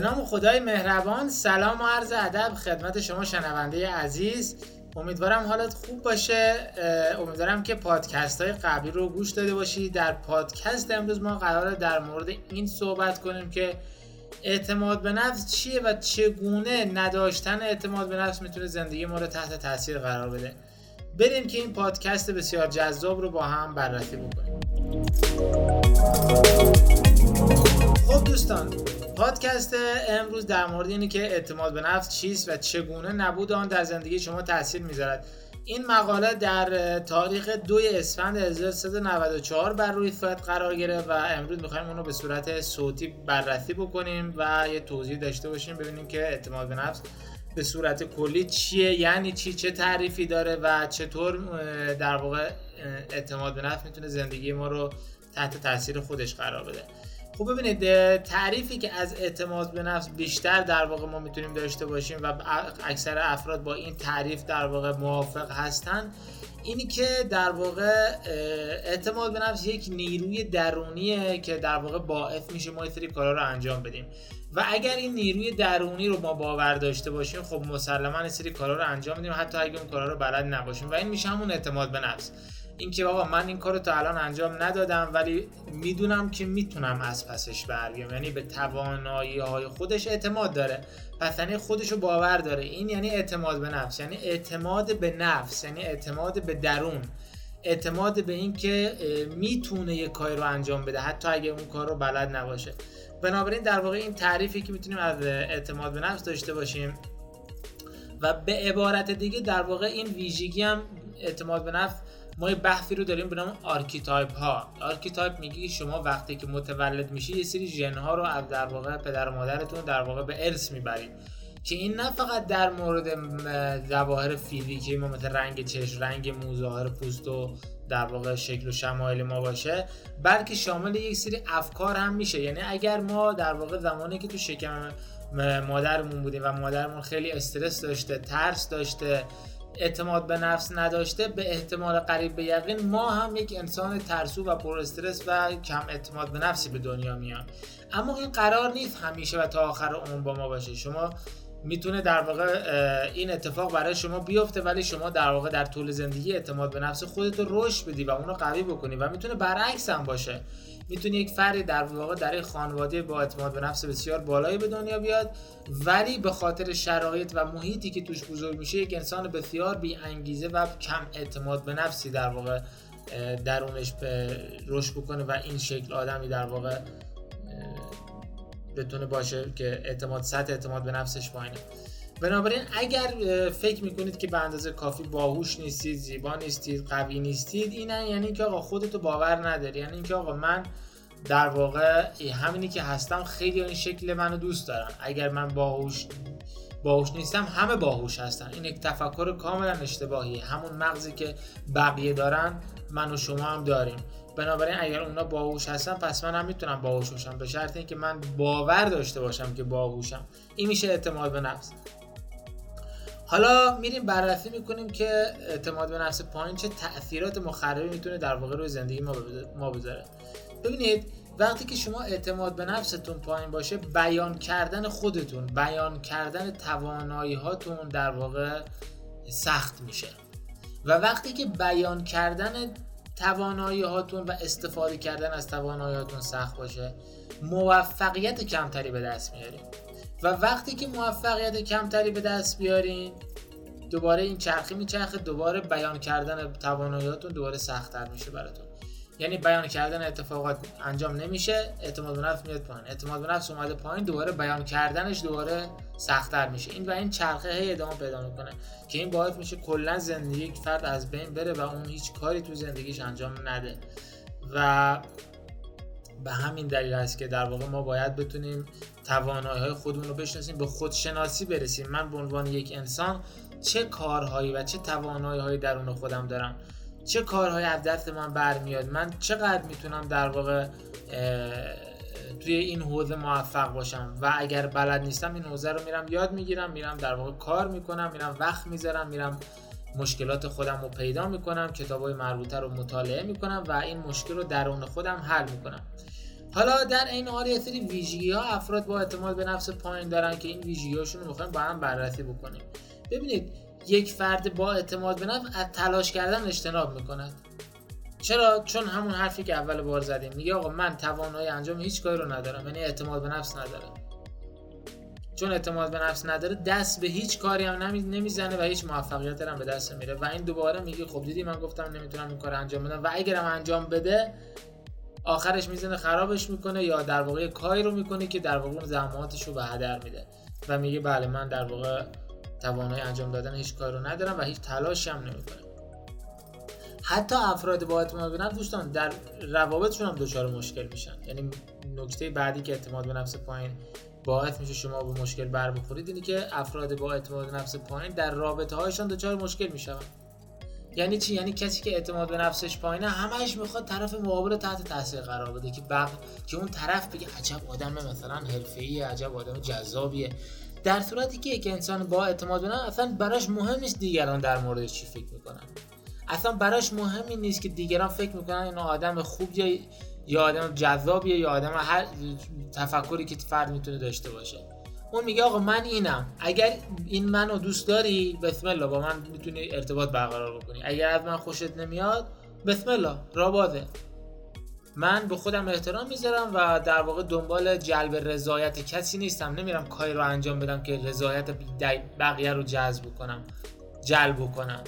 نام خدای مهربان سلام و عرض ادب خدمت شما شنونده عزیز. امیدوارم حالت خوب باشه. امیدوارم که پادکست های قبلی رو گوش داده باشی. در پادکست امروز ما قراره در مورد این صحبت کنیم که اعتماد به نفس چیه و چگونه نداشتن اعتماد به نفس می‌تونه زندگی ما رو تحت تاثیر قرار بده. بریم که این پادکست بسیار جذاب رو با هم بررسی بکنیم. خب دوستان پادکست امروز در مورد اینه که اعتماد به نفس چیست و چگونه نبود آن در زندگی شما تاثیر می‌ذارد. این مقاله در تاریخ دوی اسفند 1394 بر روی فت قرار گرفت و امروز می‌خوایم اونو به صورت صوتی بررسی بکنیم و یه توضیح داشته باشیم ببینیم که اعتماد به نفس به صورت کلی چیه یعنی چی چه تعریفی داره و چطور در واقع اعتماد به نفس می‌تونه زندگی ما رو تحت تاثیر خودش قرار بده. خب ببینید تعریفی که از اعتماد به نفس بیشتر در واقع ما می‌تونیم داشته باشیم و اکثر افراد با این تعریف در واقع موافق هستن اینی که در واقع اعتماد به نفس یک نیروی درونیه که در واقع باعث میشه ما سری کارا رو انجام بدیم. و اگر این نیروی درونی رو ما باور داشته باشیم خب مسلما سری کارا رو انجام بدیم حتی اگه اون کارا رو بلد نباشیم. و این میشه همون اعتماد به نفس. اینکه آقا من این کارو تا الان انجام ندادم ولی می‌دونم که می‌تونم از پسش برگم یعنی به توانایی های خودش اعتماد داره. پس یعنی خودشو باور داره. این یعنی اعتماد به نفس. یعنی اعتماد به نفس. یعنی اعتماد به درون. اعتماد به اینکه می‌تونه یه کاری رو انجام بده. حتی اگه اون کار رو بلد نباشه. بنابراین در واقع این تعریفی که می‌تونیم از اعتماد به نفس داشته باشیم و به عبارت دیگه در واقع این ویژگی هم اعتماد به نفس ما یه بحثی رو داریم به نام archetype ها. archetype میگه که شما وقتی که متولد میشی یه سری ژن ها رو از در واقع پدر و مادرتون در واقع به ارث می‌برید که این نه فقط در مورد ظواهر فیزیکی ما مثل رنگ چشم رنگ مو ظاهر پوست و در واقع شکل و شمایل ما باشه بلکه شامل یک سری افکار هم میشه. یعنی اگر ما در واقع زمانی که تو شکم مادرمون بودیم و مادرمون خیلی استرس داشته ترس داشته اعتماد به نفس نداشته به احتمال قریب به یقین ما هم یک انسان ترسو و پر استرس و کم اعتماد به نفسی به دنیا میان. اما این قرار نیست همیشه و تا آخر عمر با ما باشه. شما می‌تونه در واقع این اتفاق برای شما بیفته ولی شما در واقع در طول زندگی اعتماد به نفس خودت رو رشد بدی و اونو قوی بکنی و می‌تونه برعکس هم باشه. می‌تونه یک فردی در واقع در یک خانواده با اعتماد به نفس بسیار بالایی به دنیا بیاد ولی به خاطر شرایط و محیطی که توش بزرگ میشه یک انسان بسیار بی انگیزه و کم اعتماد به نفسی در واقع درونش رشد بکنه و این شکل آدمی در واقع بتونه باشه که اعتماد سطح اعتماد به نفسش پایینه بنابراین اگر فکر می‌کنید که به اندازه کافی باهوش نیستید زیبا نیستید قوی نیستید این یعنی که آقا خودتو باور نداری. یعنی اینکه آقا من در واقع همینی که هستم خیلی این شکل منو دوست دارم. اگر من باهوش باهوش نیستم همه باهوش هستن. این یک تفکر کاملا اشتباهی همون مغزی که بقیه دارن من و شما هم داریم. بنابراین اگر اونا باهوش هستن پس من هم می‌تونم باهوش باشم. به شرط اینکه من باور داشته باشم که باهوشم. این میشه اعتماد به نفس. حالا میریم بررسی می‌کنیم که اعتماد به نفس پایین چه تاثیرات مخربی می‌تونه در واقع روی زندگی ما بذاره. ببینید وقتی که شما اعتماد به نفستون پایین باشه بیان کردن خودتون بیان کردن توانایی هاتون در واقع سخت میشه. و وقتی که بیان کردن توانایی هاتون و استفاده کردن از توانایی هاتون سخت باشه. موفقیت کمتری به دست میاریم و وقتی که موفقیت کمتری به دست بیارین دوباره این چرخی میچرخه دوباره بیان کردن تواناییاتون دوباره سختتر میشه براتون. یعنی بیان کردن اتفاقات انجام نمیشه اعتماد به نفس میاد پایین. اعتماد به نفس اومده پایین دوباره بیان کردنش دوباره سختتر میشه. این و این چرخه هی ادامه پیدا می‌کنه که این باعث میشه کلا زندگی یک فرد از بین بره و اون هیچ کاری تو زندگیش انجام نده. و به همین دلیل است که در واقع ما باید بتونیم توانایی های خودمون رو بشناسیم به خودشناسی برسیم. من به عنوان یک انسان چه کارهایی و چه توانایی های درون خودم دارم؟ چه کارهایی از دست من برمیاد؟ من چقدر می‌تونم در واقع توی این حوزه موفق باشم؟ و اگر بلد نیستم این حوزه رو میرم یاد می‌گیرم میرم در واقع کار می‌کنم میرم وقت می‌ذارم میرم مشکلات خودم رو پیدا می‌کنم کتاب های مربوطه رو مطالعه می‌کنم و این مشکل رو درون خودم حل می‌کنم. حالا در این حال یه سری ویژگی ها افراد با اعتماد به نفس پایین دارن که این ویژگی هاشون رو می‌خوایم با هم بررسی بکنیم. ببینید یک فرد با اعتماد به نفس از تلاش کردن اجتناب می‌کند چرا؟ چون همون حرفی که اول بار زدیم. میگه آقا من توانایی انجام هیچ کاری رو ندارم. یعنی اعتماد به نفس ندارم چون اعتماد به نفس نداره دست به هیچ کاری هم نمی‌زنه و هیچ موفقیت هم به دست میره و این دوباره میگه خب دیدی من گفتم نمی‌تونم این کار انجام بدم. و اگرم انجام بده آخرش می‌زنه خرابش می‌کنه یا در واقع کاری رو می‌کنه که در واقع زحماتش رو به هدر میده. و میگه بله من در واقع توانایی انجام دادن هیچ کار رو ندارم و هیچ تلاشی هم نمی‌کنم. حتی افراد با اعتماد به نفس دوستان در روابطشون هم دچار مشکل میشن. یعنی نکته بعدی که اعتماد به نفس پایین باعث میشه شما به مشکل بر بخورید اینه که افراد با اعتماد به نفس پایین در رابطه هایشان دچار مشکل میشن یعنی چی؟ یعنی کسی که اعتماد به نفسش پایینه همش می‌خواد طرف مقابل تحت تاثیر قرار بده که بق... که اون طرف بگه عجب آدم مثلا حرفه‌ای عجب آدم جذابیه. در صورتی که یک انسان با اعتماد به اصلا براش مهم نیست دیگران در موردش چی فکر می‌کنن. اصلا براش مهمی نیست که دیگران فکر می‌کنن این آدم خوبیه یا آدم جذابیه یا آدم هر تفکری که فرد می‌تونه داشته باشه. اون میگه آقا من اینم. اگر این منو دوست داری بسم الله با من می‌تونی ارتباط برقرار بکنی. اگر از من خوشت نمیاد بسم الله را بازه من به خودم احترام می‌ذارم و در واقع دنبال جلب رضایت کسی نیستم. نمیرم کاری رو انجام بدم که رضایت بقیه رو جذب کنم جلب کنم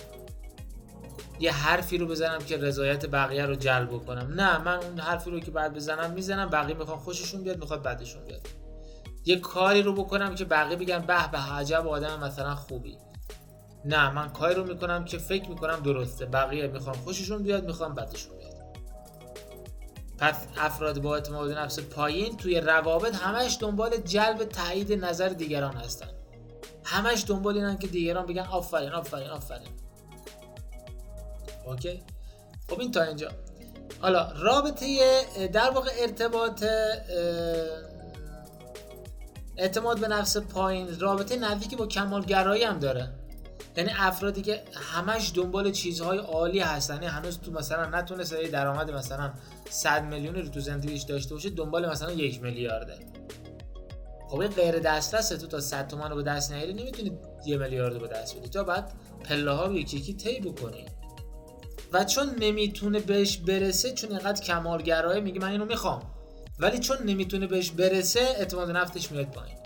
یه حرفی رو بزنم که رضایت بقیه رو جلب کنم نه من اون حرفی رو که بعد بزنم می‌زنم بقیه می‌خوان خوششون بیاد می‌خواد بدشون بیاد. یه کاری رو بکنم که بقیه بگن به به عجب آدم مثلا خوبی. نه من کاری رو می‌کنم که فکر می‌کنم درسته. بقیه می‌خوام خوششون بیاد می‌خوام بدشون بیاد. پس افراد با اعتماد نفس پایین توی روابط همش دنبال جلب تایید نظر دیگران هستن. همش دنبال اینن که دیگران بگن آفرین آفرین آفرین. اوکی؟ خب این تا اینجا. حالا رابطه در واقع ارتباط اعتماد به نفس پایین رابطه نزدیکی با کمالگرایی هم داره. یعنی افرادی که همش دنبال چیزهای عالی هستن. یعنی هنوز تو مثلا نتونسته درآمد مثلا 100 میلیون رو تو زندگیش داشته باشه دنبال مثلا یک میلیارده. خب این غیر دسترسه. تو تا 100 تومن رو به دست نیاری نمی‌تونی یه میلیارد رو به دست بدی. تو بعد پله ها رو یکی یکی طی بکنی. و چون نمی‌تونه بهش برسه چون اینقدر کمالگرایه میگه من اینو می‌خوام. ولی چون نمی‌تونه بهش برسه اعتماد نفتش میاد پایین.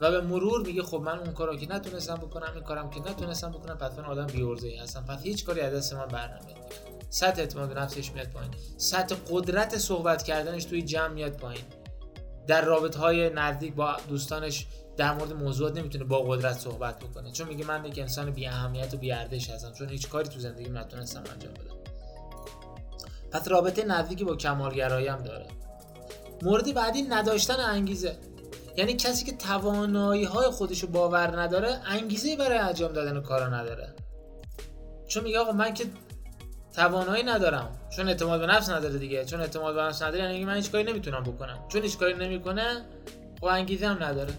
و به مرور میگه خب من اون کارو که نتونستم بکنم این کارم که نتونستم بکنم پس من آدم بیورزه هستم. پس هیچ کاری از دست من بر نمیاد سطح اعتماد نفسش میاد پایین. سطح قدرت صحبت کردنش توی جمع میاد پایین. در رابطه های نزدیک با دوستانش در مورد موضوعات نمی‌تونه با قدرت صحبت بکنه. چون میگه من یک انسان بی اهمیت و بی ارزش هستم. چون هیچ کاری تو زندگی نتونستم انجام بدم. پس رابطه نزدیکی با کمالگرایی هم داره. مورد بعدی نداشتن انگیزه. یعنی کسی که توانایی های خودشو باور نداره انگیزه برای انجام دادن کارا نداره. چون میگه آقا من که توانایی ندارم. چون اعتماد به نفس نداره دیگه. چون اعتماد به نفس نداره یعنی من هیچ کاری نمی‌تونم بکنم. چون هیچ کاری نمی‌کنه خب انگیزه هم نداره.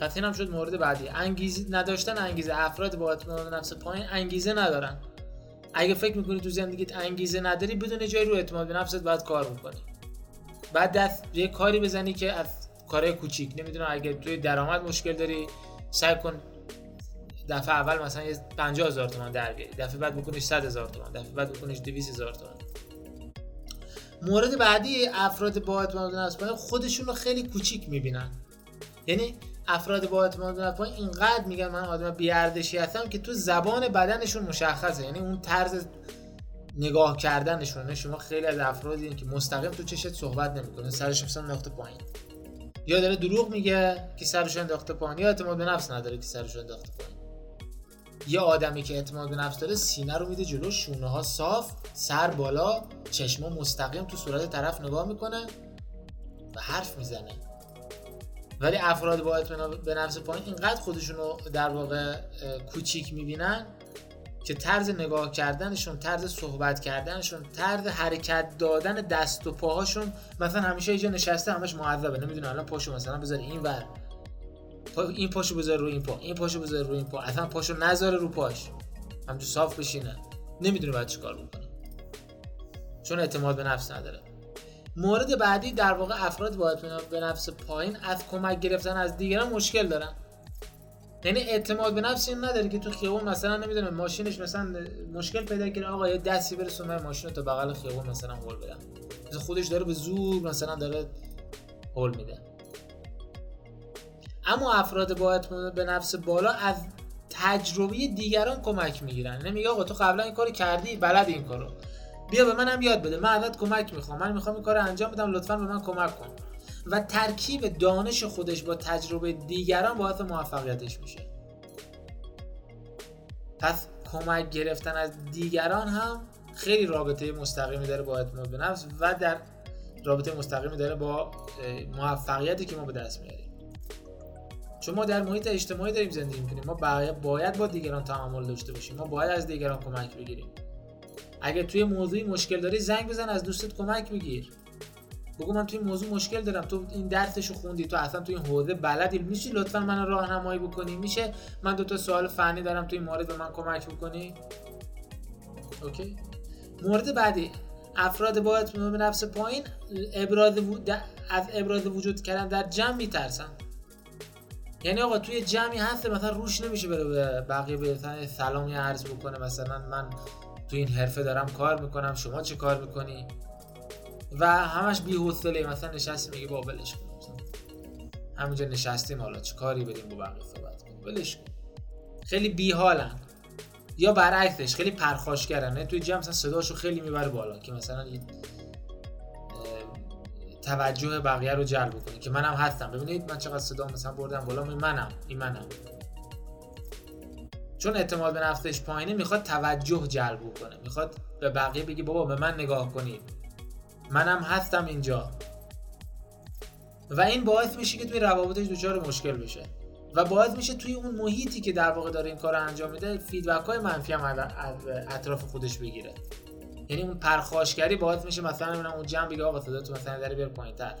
پس این هم شد مورد بعدی. انگیزه نداشتن انگیزه. افراد با اعتماد نفس پایین انگیزه ندارن. اگه فکر می‌کنی تو زندگیت انگیزه نداری بدون جای رو اعتماد به نفست باید کار بکنی. بعد دست یه کاری بزنی که از کارهای کوچیک. نمی‌دونم اگه توی درآمد مشکل داری سعی کن دفعه اول مثلا یه 50 هزار تومان در بیاری دفعه بعد بکنیش 100 هزار تومان دفعه بعد بکنیش 200 هزار تومان. مورد بعدی افراد با اعتماد نفس پایین خودشون رو خیلی کوچیک می‌بینن. یعنی افراد با اعتماد به پایین اینقدر میگن من آدم بی هستم که تو زبان بدنشون مشخصه. یعنی اون طرز نگاه کردنشون شما خیلی از افرادی که مستقیم تو چشت صحبت نمی‌کنه. سرش مثلا نقطه پایین. یا داره دروغ میگه که سرش انداخته پایین یا اعتماد به نفس نداره که سرش انداخته پایین. یا آدمی که اعتماد به نفس داره سینه رو میده جلو شونه ها صاف سر بالا چشما مستقیم تو صورت طرف نگاه می‌کنه و حرف می‌زنه. ولی افراد با اطمینان به نفس پایین اینقدر خودشون رو در واقع کوچیک می‌بینن که طرز نگاه کردنشون طرز صحبت کردنشون طرز حرکت دادن دست و پاهاشون مثلا همیشه اینجا نشسته همش معذبه. نمی‌دونه الان پاشو مثلا بذاره این ور. این پاشو بذاره رو این پا. این پاشو بذاره رو این پا. اصلا پاشو نذاره رو پاش. همجور صاف بشینه. نمی‌دونه باید چیکار بکنه. چون اعتماد به نفس نداره. مورد بعدی در واقع افراد با به نفس پایین از کمک گرفتن از دیگران مشکل دارن. یعنی اعتماد به نفس این نداره که تو خیابون مثلا نمی‌دونم ماشینش مثلا مشکل پیدا کنه آقا یه دستی برسونه ماشین تا بغل خیابون مثلا هول بدم مثلا خودش داره به زور مثلا داره هول میده. اما افراد با اعتماد به نفس بالا از تجربه دیگران کمک می‌گیرن. نمیگه آقا تو قبلا این کارو کردی بلد این کارو. بیا به منم یاد بده. من ازت کمک می‌خوام. من می‌خوام این کارو انجام بدم. لطفا به من کمک کن. و ترکیب دانش خودش با تجربه دیگران باعث موفقیتش میشه. پس کمک گرفتن از دیگران هم خیلی رابطه مستقیمی داره با اعتماد به نفس و در رابطه مستقیمی داره با موفقیتی که ما به دست میاریم. چون ما در محیط اجتماعی داریم زندگی می‌کنیم ما باید با دیگران تعامل داشته باشیم ما باید از دیگران کمک بگیریم. اگه توی موضوعی مشکل داری زنگ بزن از دوستت کمک بگیر. بگو من توی موضوع مشکل دارم. تو این درسشو خوندی تو اصلا توی این حوزه بلدی. میشه لطفا من راهنمایی بکنی؟ میشه من دو تا سوال فنی دارم توی این مورد به من کمک بکنی؟ اوکی. مورد بعدی افراد با اطمینان نفس پایین ابراز از ابراز وجود کردن در جمع میترسن. یعنی آقا توی جمعی هست مثلا روش نمیشه بره به بقیه به سلامی عرض بکنه. مثلا من توی این حرفه دارم کار می‌کنم شما چه کار می‌کنی؟ و همش بی حوصله مثلا نشستی میگه با ولش کن. همینجا نشستیم حالا چه کاری بدیم با بقیه صحبت کنیم؟ ولش کن. خیلی بی حالن یا برعکسش خیلی پرخاشگرن. توی جمع مثلا صداشو خیلی می‌بره بالا که مثلا توجه بقیه رو جلب کنه که منم هستم. ببینید من چقدر صدا مثلا بردم بالا منم این منم. چون اعتماد به نفسش پایینه می‌خواد توجه جلب کنه می‌خواد به بقیه بگی بابا به من نگاه کنید. منم هستم اینجا. و این باعث میشه که توی روابطش دچار مشکل بشه. و باعث میشه توی اون محیطی که در واقع داره این کار رو انجام میده فیدبک های منفی هم از اطراف خودش بگیره. یعنی اون پرخاشگری باعث میشه مثلا اون جمع بگه آقا صدا تو مثلا داره بیار پایینتر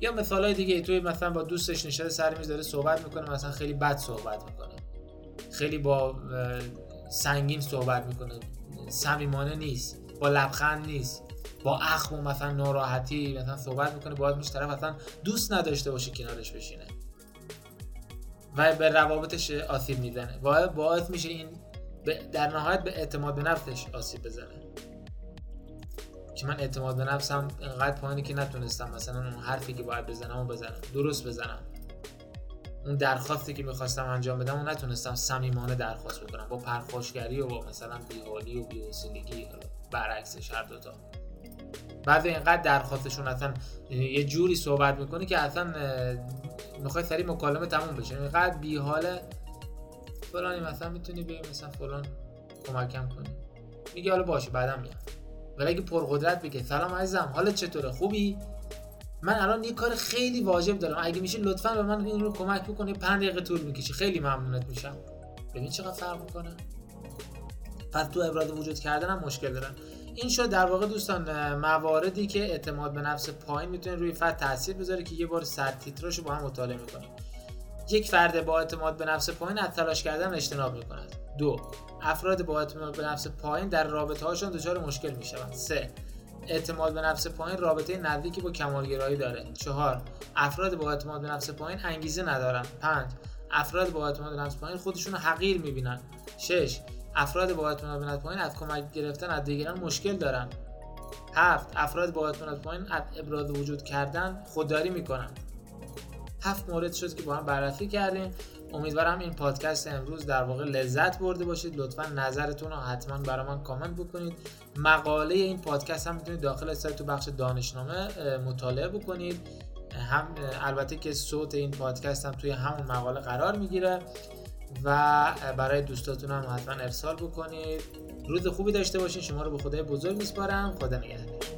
یا مثال های دیگه توی مثلا با دوستش نشسته سر میز داره صحبت می‌کنه مثلا خیلی بد صحبت می‌کنه. خیلی با سنگین صحبت می‌کنه. صمیمانه نیست با لبخند نیست با اخم و مثلا ناراحتی مثلا صحبت می‌کنه باید میشه طرف اصلا دوست نداشته باشه کنارش بشینه. و به روابطش آسیب می‌زنه. و باعث میشه این در نهایت به اعتماد به نفسش آسیب بزنه. که من اعتماد به نفسم انقدر پایینی که نتونستم مثلا اون حرفی که باید بزنم و بزنم. درست بزنم. اون درخواستی که می‌خواستم انجام بدم و نتونستم صمیمانه درخواست بکنم. با پرخاشگری و با مثلا بیحالی و بی‌حوصلگی برعکسش هر دوتا بعضی اینقدر درخواستشون اصلا یه جوری صحبت می‌کنه که اصلا می‌خوای سری مکالمه تموم بشه. اینقدر بیحاله. فلانی مثلا می‌تونی بگی مثلا فلان کمکم کنی. میگه حالا باشه بعدم میام ولی اگه پرقدرت بگه سلام عزیزم حالت چطوره؟ خوبی؟ من الان یه کار خیلی واجب دارم. اگه میشه لطفا به من این رو کمک بکنه 5 دقیقه طول می‌کشه. خیلی ممنونت میشم. ببین چقدر فرق می‌کنه. پس تو ابراز وجود کردن هم مشکل دارن این شد در واقع دوستان مواردی که اعتماد به نفس پایین می‌تونه روی فرد تاثیر بذاره که یه بار سر تیتراشو با هم مطالعه می‌کنیم. یک فرد با اعتماد به نفس پایین از تلاش کردن اجتناب می‌کند. دو افراد با اعتماد به نفس پایین در رابطه هاشون دچار مشکل می‌شوند. سه اعتماد به نفس پایین رابطه نزدیکی با کمالگرایی داره. چهار افراد با اعتماد به نفس پایین انگیزه ندارن. پنج افراد با اعتماد به نفس پایین خودشون رو حقیر می‌بینن. شش افراد با اعتماد به نفس پایین از کمک گرفتن از دیگران مشکل دارن. هفت افراد با اعتماد پایین از ابراز وجود کردن خودداری می‌کنن. هفت مورد شد که با هم بررسی کردیم. امیدوارم این پادکست امروز در واقع لذت برده باشید. لطفا نظرتون رو حتما برای من کامنت بکنید. مقاله این پادکست هم می‌تونید داخل سایت تو بخش دانشنامه مطالعه بکنید. هم البته که صوت این پادکست هم توی همون مقاله قرار می‌گیره و برای دوستاتون هم حتما ارسال بکنید. روز خوبی داشته باشین. شما رو به خدای بزرگ میسپارم. خدا نگهدار.